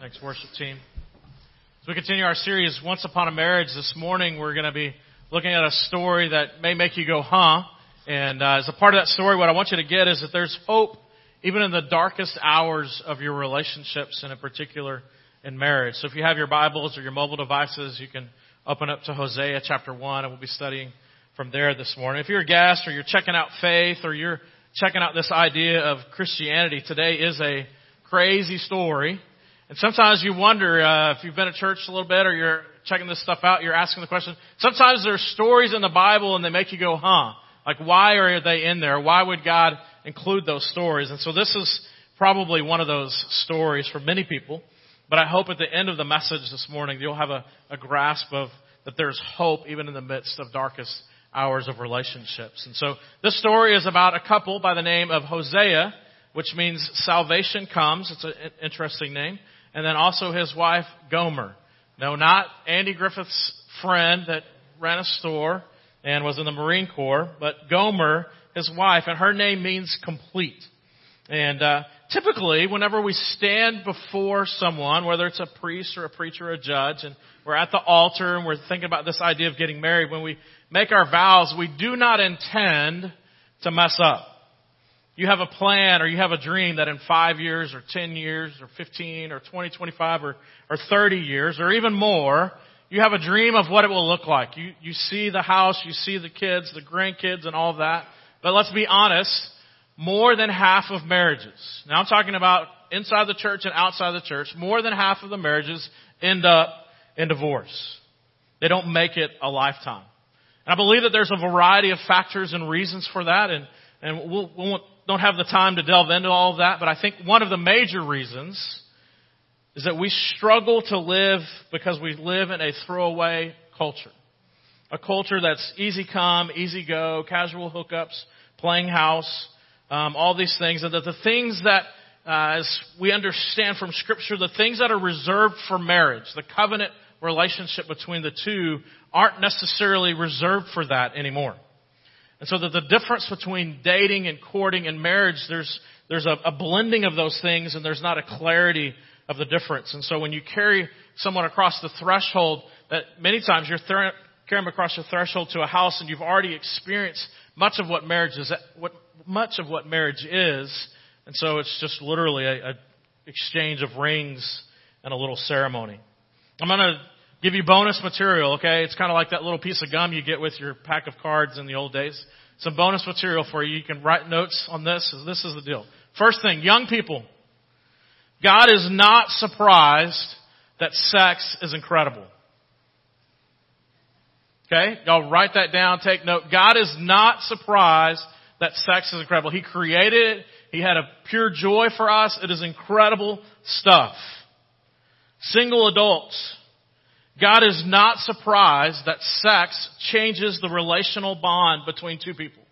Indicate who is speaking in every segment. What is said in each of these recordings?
Speaker 1: Thanks, worship team. As we continue our series, Once Upon a Marriage, this morning we're going to be looking at a story that may make you go, huh? And uh, as a part of that story, what I want you to get is that there's hope even in the darkest hours of your relationships, and in particular in marriage. So if you have your Bibles or your mobile devices, you can open up to Hosea chapter 1, and we'll be studying from there this morning. If you're a guest or you're checking out faith or you're checking out this idea of Christianity, today is a crazy story and sometimes you wonder uh, if you've been at church a little bit or you're checking this stuff out, you're asking the question. Sometimes there's stories in the Bible and they make you go, huh? Like why are they in there? Why would God include those stories? And so this is probably one of those stories for many people. But I hope at the end of the message this morning you'll have a, a grasp of that there's hope even in the midst of darkest hours of relationships. And so this story is about a couple by the name of Hosea, which means salvation comes. It's an interesting name and then also his wife Gomer. No, not Andy Griffith's friend that ran a store and was in the Marine Corps, but Gomer, his wife, and her name means complete. And uh, typically, whenever we stand before someone, whether it's a priest or a preacher or a judge, and we're at the altar and we're thinking about this idea of getting married, when we make our vows, we do not intend to mess up you have a plan or you have a dream that in five years or 10 years or 15 or 20, 25 or, or 30 years or even more, you have a dream of what it will look like. You, you see the house, you see the kids, the grandkids and all that. But let's be honest, more than half of marriages, now I'm talking about inside the church and outside the church, more than half of the marriages end up in divorce. They don't make it a lifetime. And I believe that there's a variety of factors and reasons for that, and, and we'll, we won't don't have the time to delve into all of that, but I think one of the major reasons is that we struggle to live because we live in a throwaway culture. A culture that's easy come, easy go, casual hookups, playing house, um, all these things, and that the things that, uh, as we understand from Scripture, the things that are reserved for marriage, the covenant relationship between the two, aren't necessarily reserved for that anymore. And so that the difference between dating and courting and marriage, there's, there's a, a blending of those things and there's not a clarity of the difference. And so when you carry someone across the threshold, that many times you're th- carrying them across the threshold to a house and you've already experienced much of what marriage is, what, much of what marriage is. And so it's just literally a, a exchange of rings and a little ceremony. I'm going to Give you bonus material, okay? It's kind of like that little piece of gum you get with your pack of cards in the old days. Some bonus material for you. You can write notes on this. This is the deal. First thing, young people. God is not surprised that sex is incredible. Okay? Y'all write that down, take note. God is not surprised that sex is incredible. He created it. He had a pure joy for us. It is incredible stuff. Single adults. God is not surprised that sex changes the relational bond between two people.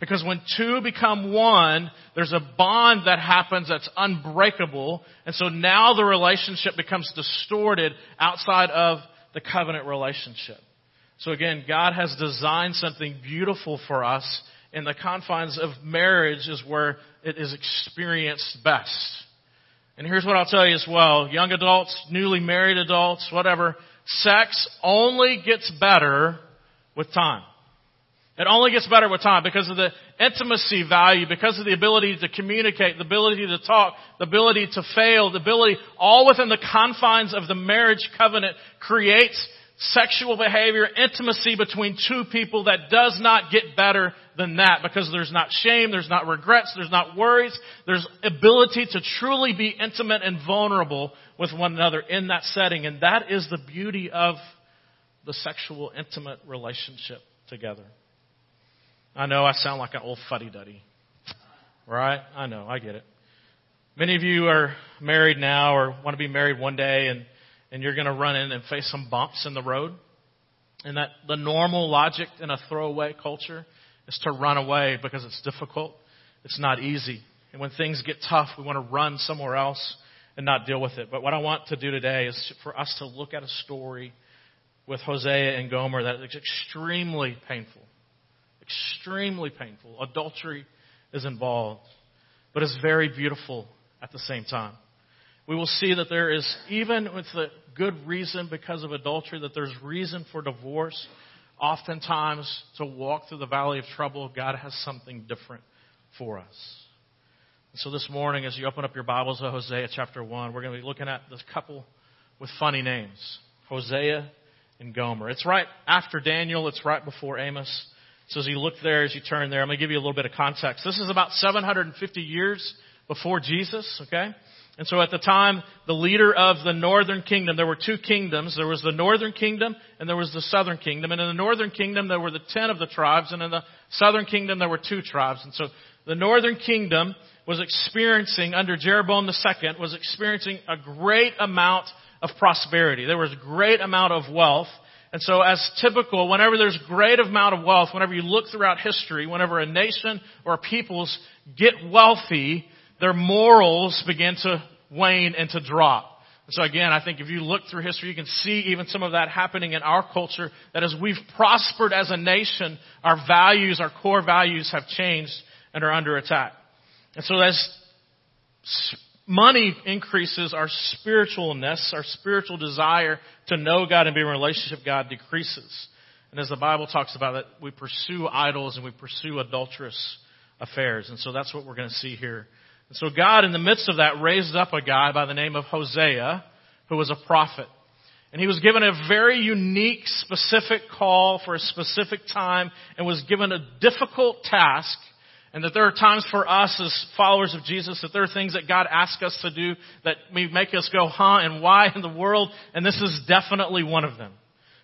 Speaker 1: Because when two become one, there's a bond that happens that's unbreakable. And so now the relationship becomes distorted outside of the covenant relationship. So again, God has designed something beautiful for us in the confines of marriage is where it is experienced best. And here's what I'll tell you as well. Young adults, newly married adults, whatever, sex only gets better with time. It only gets better with time because of the intimacy value, because of the ability to communicate, the ability to talk, the ability to fail, the ability, all within the confines of the marriage covenant creates sexual behavior, intimacy between two people that does not get better than that because there's not shame, there's not regrets, there's not worries, there's ability to truly be intimate and vulnerable with one another in that setting. And that is the beauty of the sexual intimate relationship together. I know I sound like an old fuddy duddy. Right? I know, I get it. Many of you are married now or want to be married one day and and you're going to run in and face some bumps in the road. And that the normal logic in a throwaway culture is to run away because it's difficult. It's not easy. And when things get tough, we want to run somewhere else and not deal with it. But what I want to do today is for us to look at a story with Hosea and Gomer that is extremely painful. Extremely painful. Adultery is involved, but it's very beautiful at the same time. we will see that there is, even with the good reason because of adultery, that there's reason for divorce. Oftentimes, to walk through the valley of trouble, God has something different for us. So this morning, as you open up your Bibles to Hosea chapter 1, we're going to be looking at this couple with funny names. Hosea and Gomer. It's right after Daniel. It's right before Amos. So as you look there, as you turn there, I'm going to give you a little bit of context. This is about 750 years before Jesus, okay? And so at the time, the leader of the northern kingdom, there were two kingdoms. There was the northern kingdom and there was the southern kingdom. And in the northern kingdom, there were the ten of the tribes. And in the southern kingdom, there were two tribes. And so the northern kingdom was experiencing, under Jeroboam II, was experiencing a great amount of prosperity. There was a great amount of wealth. And so as typical, whenever there's great amount of wealth, whenever you look throughout history, whenever a nation or peoples get wealthy, their morals begin to wane and to drop. And So again, I think if you look through history, you can see even some of that happening in our culture, that as we've prospered as a nation, our values, our core values have changed and are under attack. And so as money increases, our spiritualness, our spiritual desire to know God and be in relationship with God decreases. And as the Bible talks about it, we pursue idols and we pursue adulterous affairs. And so that's what we're going to see here. And so God, in the midst of that, raised up a guy by the name of Hosea, who was a prophet. And he was given a very unique, specific call for a specific time and was given a difficult task and that there are times for us as followers of Jesus that there are things that God asks us to do that may make us go, huh, and why in the world? And this is definitely one of them.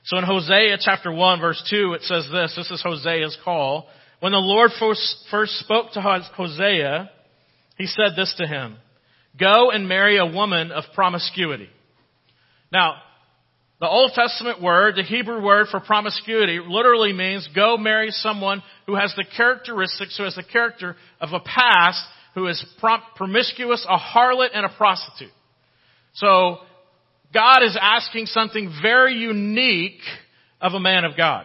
Speaker 1: So in Hosea chapter 1 verse 2 it says this, this is Hosea's call. When the Lord first, spoke to Hosea, he said this to him, go and marry a woman of promiscuity. Now, the Old Testament word, the Hebrew word for promiscuity, literally means go marry someone who has the characteristics, who has the character of a past, who is promiscuous, a harlot, and a prostitute. So, God is asking something very unique of a man of God.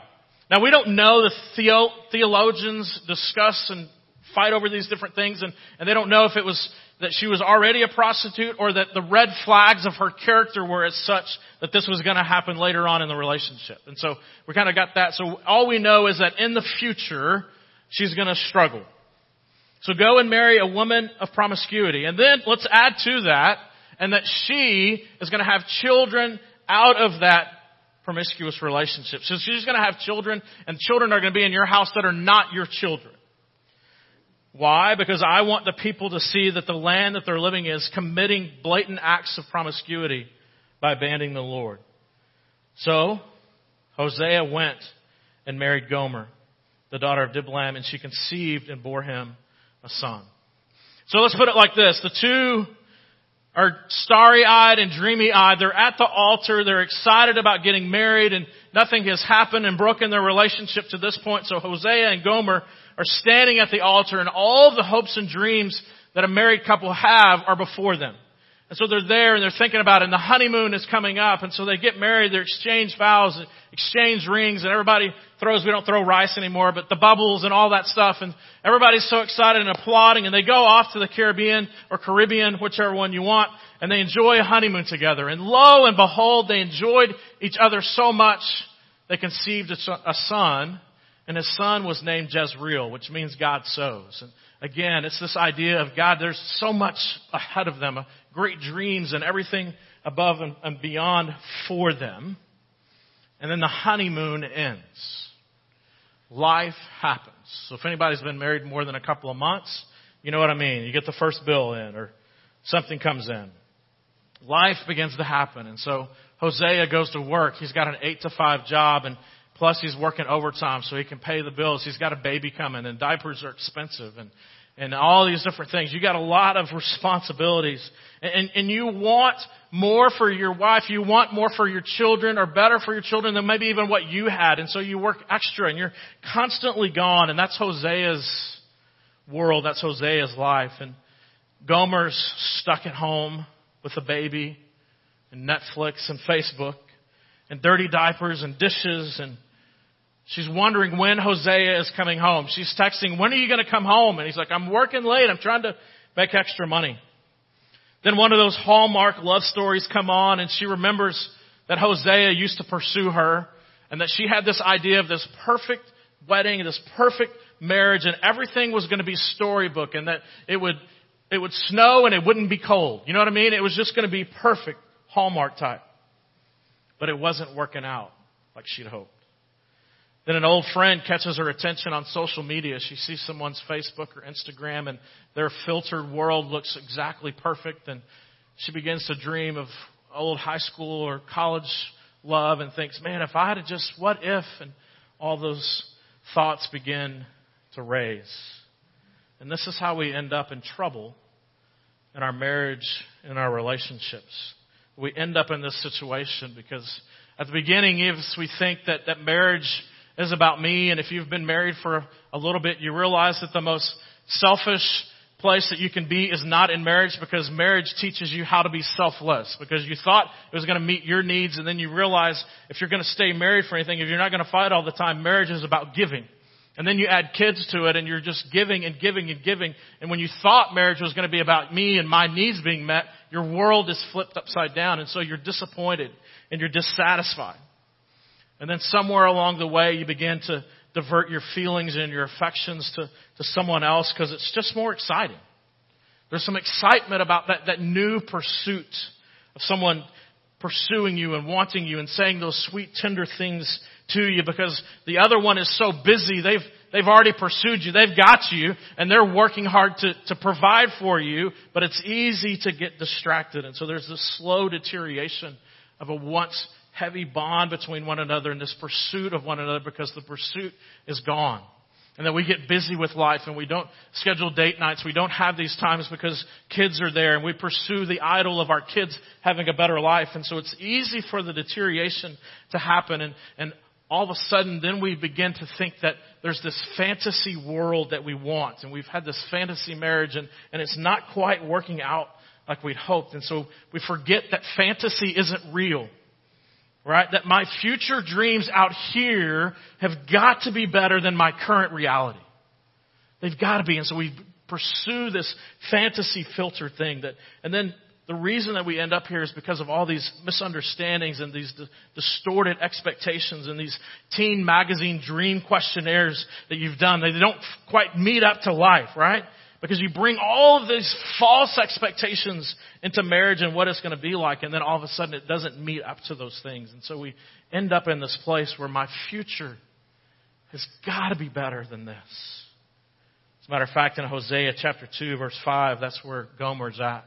Speaker 1: Now we don't know the theo- theologians discuss and fight over these different things and, and they don't know if it was that she was already a prostitute or that the red flags of her character were as such that this was going to happen later on in the relationship. And so we kind of got that. So all we know is that in the future, she's going to struggle. So go and marry a woman of promiscuity. And then let's add to that, and that she is going to have children out of that promiscuous relationship. So she's going to have children, and children are going to be in your house that are not your children. Why? Because I want the people to see that the land that they're living in is committing blatant acts of promiscuity by abandoning the Lord. So, Hosea went and married Gomer, the daughter of Diblaim, and she conceived and bore him a son. So let's put it like this. The two are starry-eyed and dreamy-eyed. They're at the altar. They're excited about getting married and nothing has happened and broken their relationship to this point. So Hosea and Gomer are standing at the altar and all the hopes and dreams that a married couple have are before them. And so they're there and they're thinking about it and the honeymoon is coming up and so they get married, they exchange vows, exchange rings and everybody throws, we don't throw rice anymore, but the bubbles and all that stuff and everybody's so excited and applauding and they go off to the Caribbean or Caribbean, whichever one you want, and they enjoy a honeymoon together. And lo and behold, they enjoyed each other so much they conceived a son and his son was named Jezreel, which means God sows. And again, it's this idea of God, there's so much ahead of them, uh, great dreams and everything above and beyond for them. And then the honeymoon ends. Life happens. So if anybody's been married more than a couple of months, you know what I mean. You get the first bill in or something comes in. Life begins to happen. And so Hosea goes to work. He's got an eight to five job and Plus, he's working overtime so he can pay the bills. He's got a baby coming, and diapers are expensive, and and all these different things. You got a lot of responsibilities, and, and you want more for your wife. You want more for your children, or better for your children than maybe even what you had, and so you work extra, and you're constantly gone. And that's Hosea's world. That's Hosea's life, and Gomer's stuck at home with a baby, and Netflix and Facebook, and dirty diapers and dishes and She's wondering when Hosea is coming home. She's texting, when are you going to come home? And he's like, I'm working late. I'm trying to make extra money. Then one of those Hallmark love stories come on and she remembers that Hosea used to pursue her and that she had this idea of this perfect wedding, this perfect marriage and everything was going to be storybook and that it would, it would snow and it wouldn't be cold. You know what I mean? It was just going to be perfect Hallmark type. But it wasn't working out like she'd hoped. Then an old friend catches her attention on social media. She sees someone's Facebook or Instagram and their filtered world looks exactly perfect and she begins to dream of old high school or college love and thinks, man, if I had just, what if? And all those thoughts begin to raise. And this is how we end up in trouble in our marriage, in our relationships. We end up in this situation because at the beginning, if we think that, that marriage is about me, and if you've been married for a little bit, you realize that the most selfish place that you can be is not in marriage because marriage teaches you how to be selfless because you thought it was going to meet your needs and then you realize if you're going to stay married for anything, if you're not going to fight all the time, marriage is about giving. And then you add kids to it and you're just giving and giving and giving. And when you thought marriage was going to be about me and my needs being met, your world is flipped upside down. And so you're disappointed and you're dissatisfied. And then somewhere along the way you begin to divert your feelings and your affections to, to someone else because it's just more exciting. There's some excitement about that, that new pursuit of someone pursuing you and wanting you and saying those sweet, tender things to you because the other one is so busy. They've, they've already pursued you. They've got you and they're working hard to, to provide for you, but it's easy to get distracted. And so there's this slow deterioration of a once heavy bond between one another and this pursuit of one another because the pursuit is gone. And that we get busy with life and we don't schedule date nights. We don't have these times because kids are there and we pursue the idol of our kids having a better life. And so it's easy for the deterioration to happen and, and all of a sudden then we begin to think that there's this fantasy world that we want and we've had this fantasy marriage and, and it's not quite working out like we'd hoped. And so we forget that fantasy isn't real. Right? That my future dreams out here have got to be better than my current reality. They've got to be. And so we pursue this fantasy filter thing that, and then the reason that we end up here is because of all these misunderstandings and these distorted expectations and these teen magazine dream questionnaires that you've done. They don't quite meet up to life, right? Because you bring all of these false expectations into marriage and what it's going to be like, and then all of a sudden it doesn't meet up to those things. And so we end up in this place where my future has got to be better than this. As a matter of fact, in Hosea chapter 2, verse 5, that's where Gomer's at.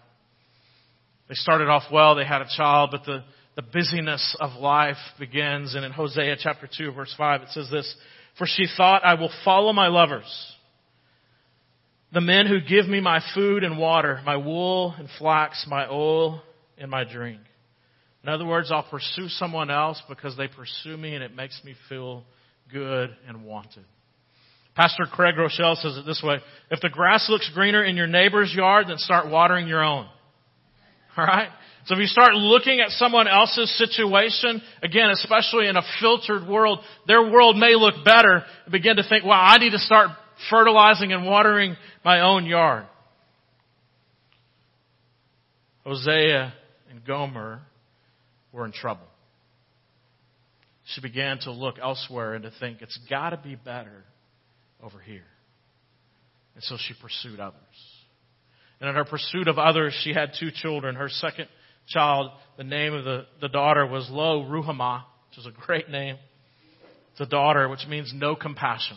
Speaker 1: They started off well, they had a child, but the, the busyness of life begins. And in Hosea chapter 2, verse 5, it says this, For she thought, I will follow my lovers the men who give me my food and water, my wool and flax, my oil and my drink. In other words, I'll pursue someone else because they pursue me and it makes me feel good and wanted. Pastor Craig Groeschel says it this way, if the grass looks greener in your neighbor's yard, then start watering your own. Alright? So if you start looking at someone else's situation, again, especially in a filtered world, their world may look better, and begin to think, well, I need to start fertilizing and watering my own yard. Hosea and Gomer were in trouble. She began to look elsewhere and to think, it's got to be better over here. And so she pursued others. And in her pursuit of others, she had two children. Her second child, the name of the, the daughter was Lo Ruhamah, which is a great name. It's a daughter, which means no compassion.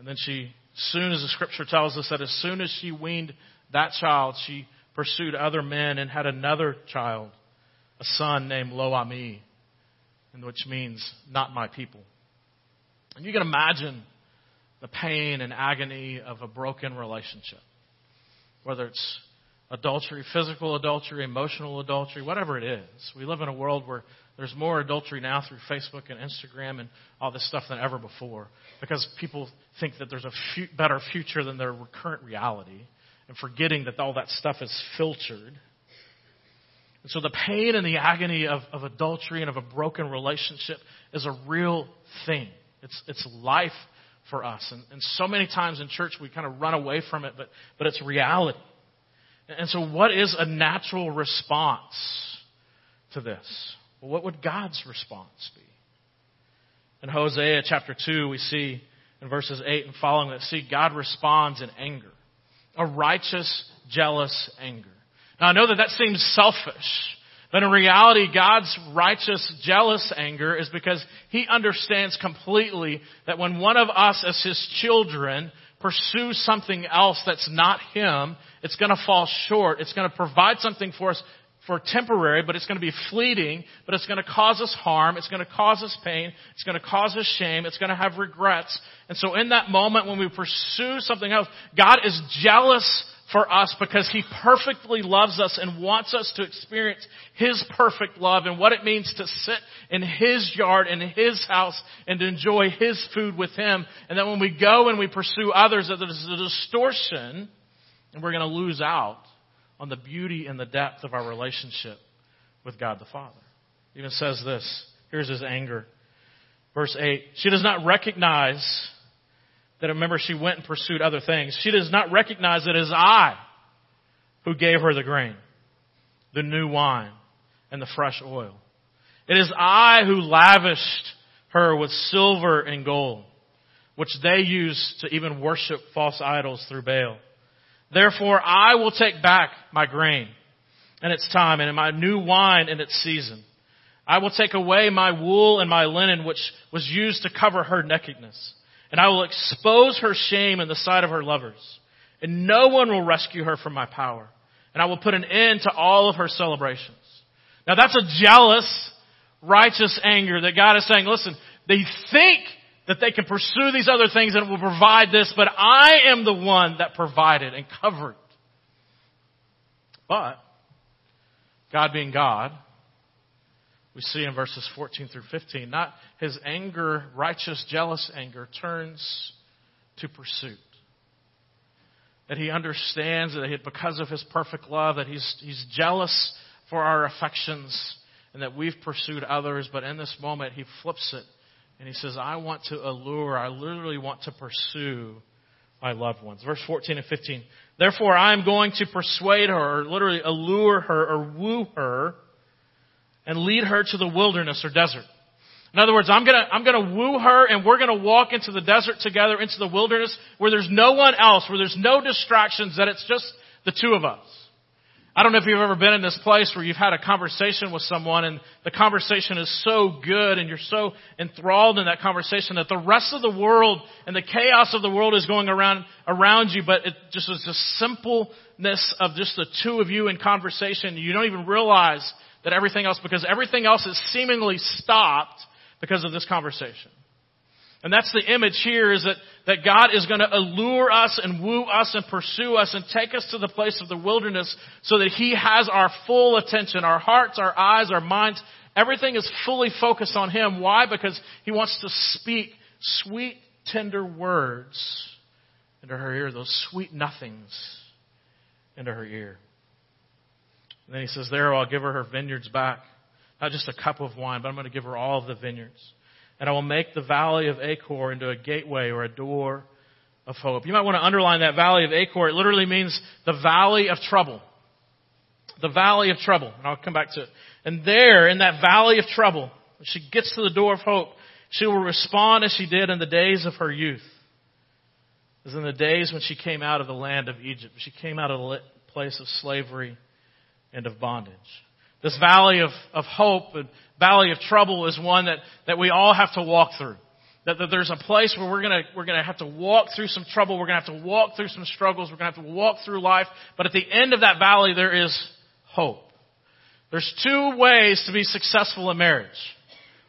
Speaker 1: And then she, soon as the scripture tells us that as soon as she weaned that child, she pursued other men and had another child, a son named Lo Ami, which means not my people. And you can imagine the pain and agony of a broken relationship. Whether it's adultery, physical adultery, emotional adultery, whatever it is. We live in a world where there's more adultery now through Facebook and Instagram and all this stuff than ever before because people think that there's a better future than their current reality and forgetting that all that stuff is filtered. And so the pain and the agony of, of adultery and of a broken relationship is a real thing. It's, it's life for us. And, and so many times in church we kind of run away from it, but, but it's reality. And so what is a natural response to this? Well, what would God's response be? In Hosea chapter 2, we see in verses 8 and following that, see, God responds in anger. A righteous, jealous anger. Now I know that that seems selfish, but in reality, God's righteous, jealous anger is because He understands completely that when one of us as His children pursue something else that's not Him, it's going to fall short. It's going to provide something for us for temporary, but it's going to be fleeting, but it's going to cause us harm. It's going to cause us pain. It's going to cause us shame. It's going to have regrets. And so in that moment when we pursue something else, God is jealous for us because He perfectly loves us and wants us to experience His perfect love and what it means to sit in His yard, in His house, and to enjoy His food with Him. And that when we go and we pursue others, that there's a distortion and we're going to lose out on the beauty and the depth of our relationship with God the Father. Even says this. Here's his anger. Verse 8. She does not recognize that, remember, she went and pursued other things. She does not recognize that it is I who gave her the grain, the new wine, and the fresh oil. It is I who lavished her with silver and gold, which they used to even worship false idols through Baal. Therefore I will take back my grain in its time and my new wine in its season. I will take away my wool and my linen which was used to cover her nakedness. And I will expose her shame in the sight of her lovers. And no one will rescue her from my power. And I will put an end to all of her celebrations. Now that's a jealous, righteous anger that God is saying, listen, they think that they can pursue these other things and will provide this, but I am the one that provided and covered. But, God being God, we see in verses 14 through 15, not his anger, righteous, jealous anger, turns to pursuit. That he understands that because of his perfect love, that he's, he's jealous for our affections and that we've pursued others, but in this moment he flips it and he says, I want to allure, I literally want to pursue my loved ones. Verse 14 and 15. Therefore I am going to persuade her, or literally allure her, or woo her, and lead her to the wilderness or desert. In other words, I'm gonna, I'm gonna woo her and we're gonna walk into the desert together, into the wilderness, where there's no one else, where there's no distractions, that it's just the two of us. I don't know if you've ever been in this place where you've had a conversation with someone and the conversation is so good and you're so enthralled in that conversation that the rest of the world and the chaos of the world is going around, around you, but it just was the simpleness of just the two of you in conversation. You don't even realize that everything else, because everything else is seemingly stopped because of this conversation. And that's the image here is that, that God is going to allure us and woo us and pursue us and take us to the place of the wilderness so that He has our full attention, our hearts, our eyes, our minds. Everything is fully focused on Him. Why? Because He wants to speak sweet, tender words into her ear, those sweet nothings into her ear. And then He says, there, I'll give her her vineyards back. Not just a cup of wine, but I'm going to give her all of the vineyards and I will make the valley of Achor into a gateway or a door of hope. You might want to underline that valley of Achor. It literally means the valley of trouble. The valley of trouble. And I'll come back to it. And there, in that valley of trouble, she gets to the door of hope. She will respond as she did in the days of her youth. As in the days when she came out of the land of Egypt. She came out of a place of slavery and of bondage. This valley of, of hope and valley of trouble is one that, that we all have to walk through. That, that there's a place where we're gonna, we're gonna have to walk through some trouble, we're gonna have to walk through some struggles, we're gonna have to walk through life, but at the end of that valley there is hope. There's two ways to be successful in marriage.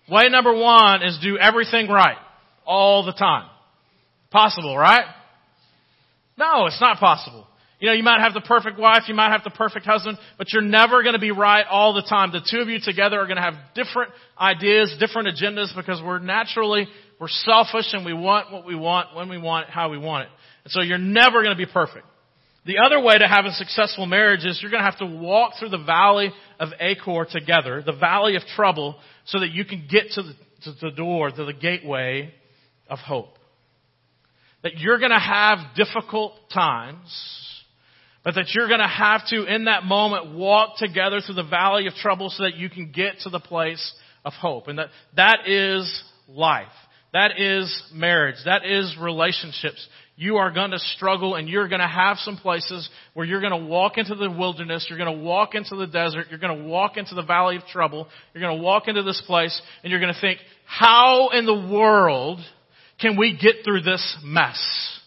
Speaker 1: Way number one is do everything right. All the time. Possible, right? No, it's not possible. You know, you might have the perfect wife, you might have the perfect husband, but you're never going to be right all the time. The two of you together are going to have different ideas, different agendas because we're naturally, we're selfish and we want what we want, when we want it, how we want it. And so you're never going to be perfect. The other way to have a successful marriage is you're going to have to walk through the valley of Achor together, the valley of trouble, so that you can get to the, to the door, to the gateway of hope. That you're going to have difficult times, But that you're going to have to, in that moment, walk together through the valley of trouble so that you can get to the place of hope. And that, that is life. That is marriage. That is relationships. You are going to struggle and you're going to have some places where you're going to walk into the wilderness, you're going to walk into the desert, you're going to walk into the valley of trouble, you're going to walk into this place and you're going to think, how in the world can we get through this mess?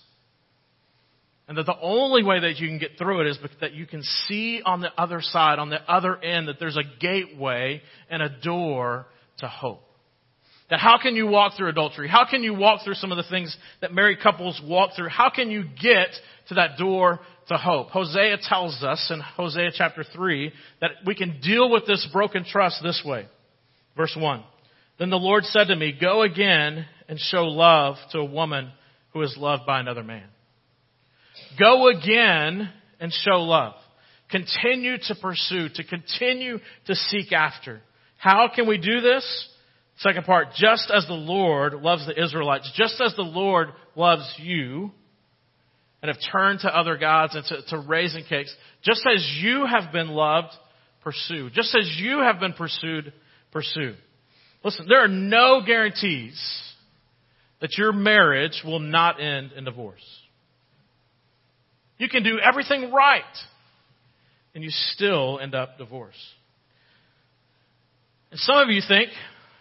Speaker 1: And that the only way that you can get through it is that you can see on the other side, on the other end, that there's a gateway and a door to hope. That how can you walk through adultery? How can you walk through some of the things that married couples walk through? How can you get to that door to hope? Hosea tells us in Hosea chapter 3 that we can deal with this broken trust this way. Verse 1. Then the Lord said to me, Go again and show love to a woman who is loved by another man. Go again and show love. Continue to pursue, to continue to seek after. How can we do this? Second part, just as the Lord loves the Israelites, just as the Lord loves you, and have turned to other gods and to, to raisin cakes, just as you have been loved, pursue. Just as you have been pursued, pursue. Listen, there are no guarantees that your marriage will not end in divorce. You can do everything right, and you still end up divorced. And some of you think,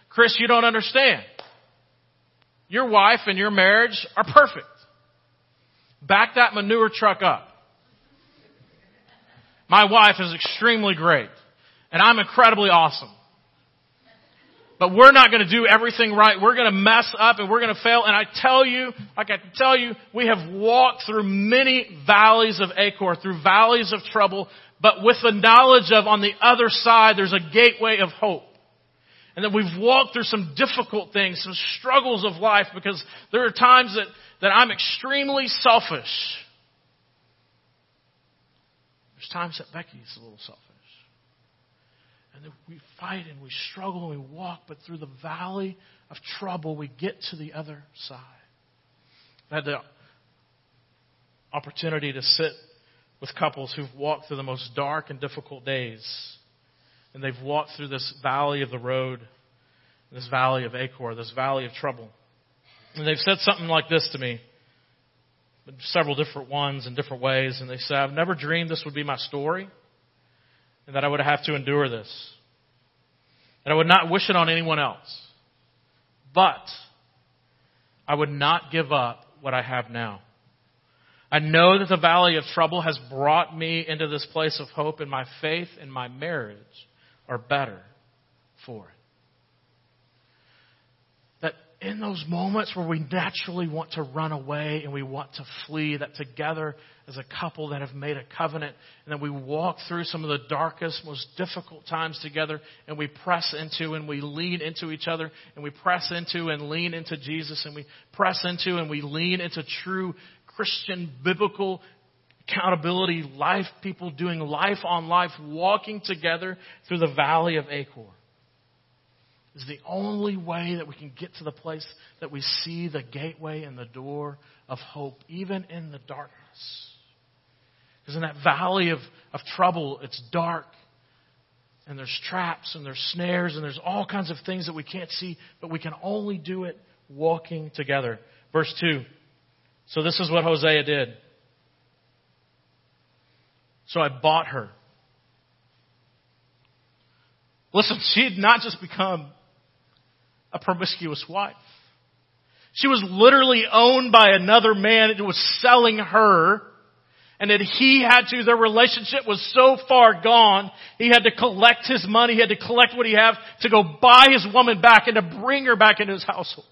Speaker 1: Chris, you don't understand. Your wife and your marriage are perfect. Back that manure truck up. My wife is extremely great, and I'm incredibly awesome. But we're not going to do everything right. We're going to mess up and we're going to fail. And I tell you, like I tell you, we have walked through many valleys of Achor, through valleys of trouble, but with the knowledge of on the other side, there's a gateway of hope. And that we've walked through some difficult things, some struggles of life, because there are times that, that I'm extremely selfish. There's times that Becky's a little selfish. We fight and we struggle and we walk, but through the valley of trouble, we get to the other side. I had the opportunity to sit with couples who've walked through the most dark and difficult days. And they've walked through this valley of the road, this valley of Achor, this valley of trouble. And they've said something like this to me, several different ones in different ways. And they said, I've never dreamed this would be my story and that I would have to endure this. And I would not wish it on anyone else. But I would not give up what I have now. I know that the valley of trouble has brought me into this place of hope, and my faith and my marriage are better for it in those moments where we naturally want to run away and we want to flee, that together as a couple that have made a covenant, and that we walk through some of the darkest, most difficult times together, and we press into and we lean into each other, and we press into and lean into Jesus, and we press into and we lean into true Christian, biblical accountability, life, people doing life on life, walking together through the valley of Achor is the only way that we can get to the place that we see the gateway and the door of hope, even in the darkness. Because in that valley of, of trouble, it's dark, and there's traps, and there's snares, and there's all kinds of things that we can't see, but we can only do it walking together. Verse 2. So this is what Hosea did. So I bought her. Listen, she had not just become a promiscuous wife. She was literally owned by another man who was selling her and that he had to, their relationship was so far gone, he had to collect his money, he had to collect what he had to go buy his woman back and to bring her back into his household.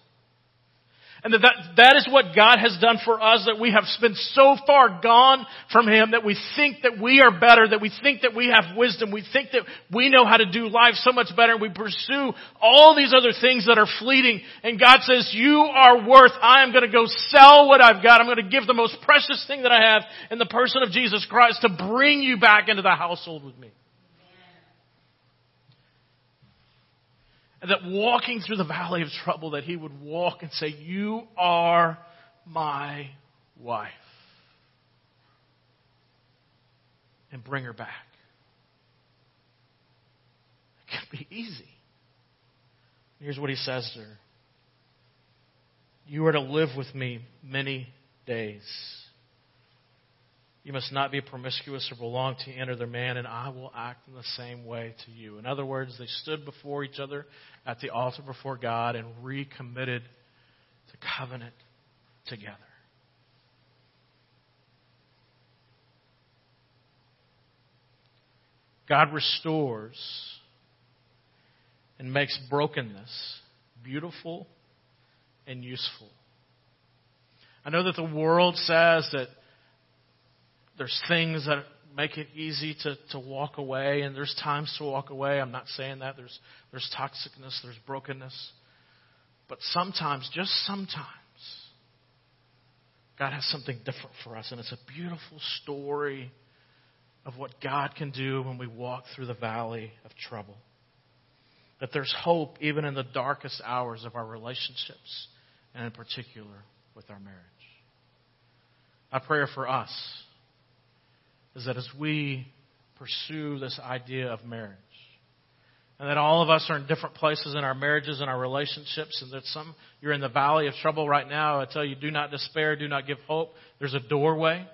Speaker 1: And that, that, that is what God has done for us, that we have been so far gone from Him that we think that we are better, that we think that we have wisdom, we think that we know how to do life so much better, and we pursue all these other things that are fleeting. And God says, you are worth, I am going to go sell what I've got, I'm going to give the most precious thing that I have in the person of Jesus Christ to bring you back into the household with me. And that walking through the valley of trouble, that he would walk and say, You are my wife. and bring her back. It can be easy. Here's what he says to her You are to live with me many days. You must not be promiscuous or belong to any other man, and I will act in the same way to you. In other words, they stood before each other at the altar before God and recommitted to covenant together. God restores and makes brokenness beautiful and useful. I know that the world says that there's things that make it easy to, to walk away, and there's times to walk away. I'm not saying that. There's, there's toxicness, there's brokenness. But sometimes, just sometimes, God has something different for us, and it's a beautiful story of what God can do when we walk through the valley of trouble. That there's hope even in the darkest hours of our relationships, and in particular with our marriage. My prayer for us is that as we pursue this idea of marriage, and that all of us are in different places in our marriages and our relationships, and that some you're in the valley of trouble right now, I tell you, do not despair, do not give hope. There's a doorway.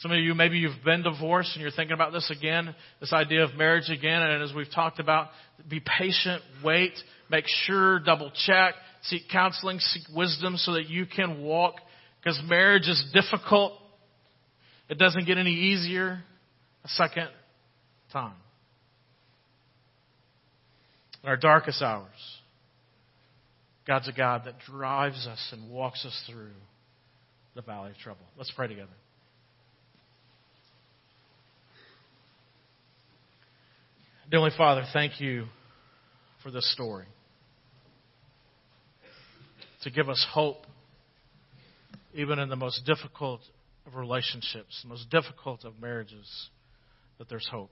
Speaker 1: Some of you, maybe you've been divorced and you're thinking about this again, this idea of marriage again. And as we've talked about, be patient, wait, make sure, double check, seek counseling, seek wisdom so that you can walk. Because marriage is difficult. It doesn't get any easier a second time. In our darkest hours, God's a God that drives us and walks us through the valley of trouble. Let's pray together. Dearly Father, thank you for this story. To give us hope, even in the most difficult of relationships, the most difficult of marriages, that there's hope.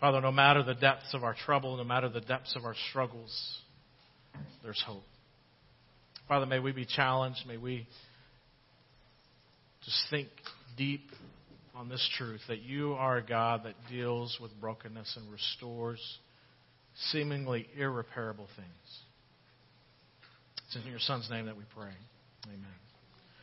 Speaker 1: Father, no matter the depths of our trouble, no matter the depths of our struggles, there's hope. Father, may we be challenged. May we just think deep on this truth that you are a God that deals with brokenness and restores seemingly irreparable things. It's in your Son's name that we pray. Amen.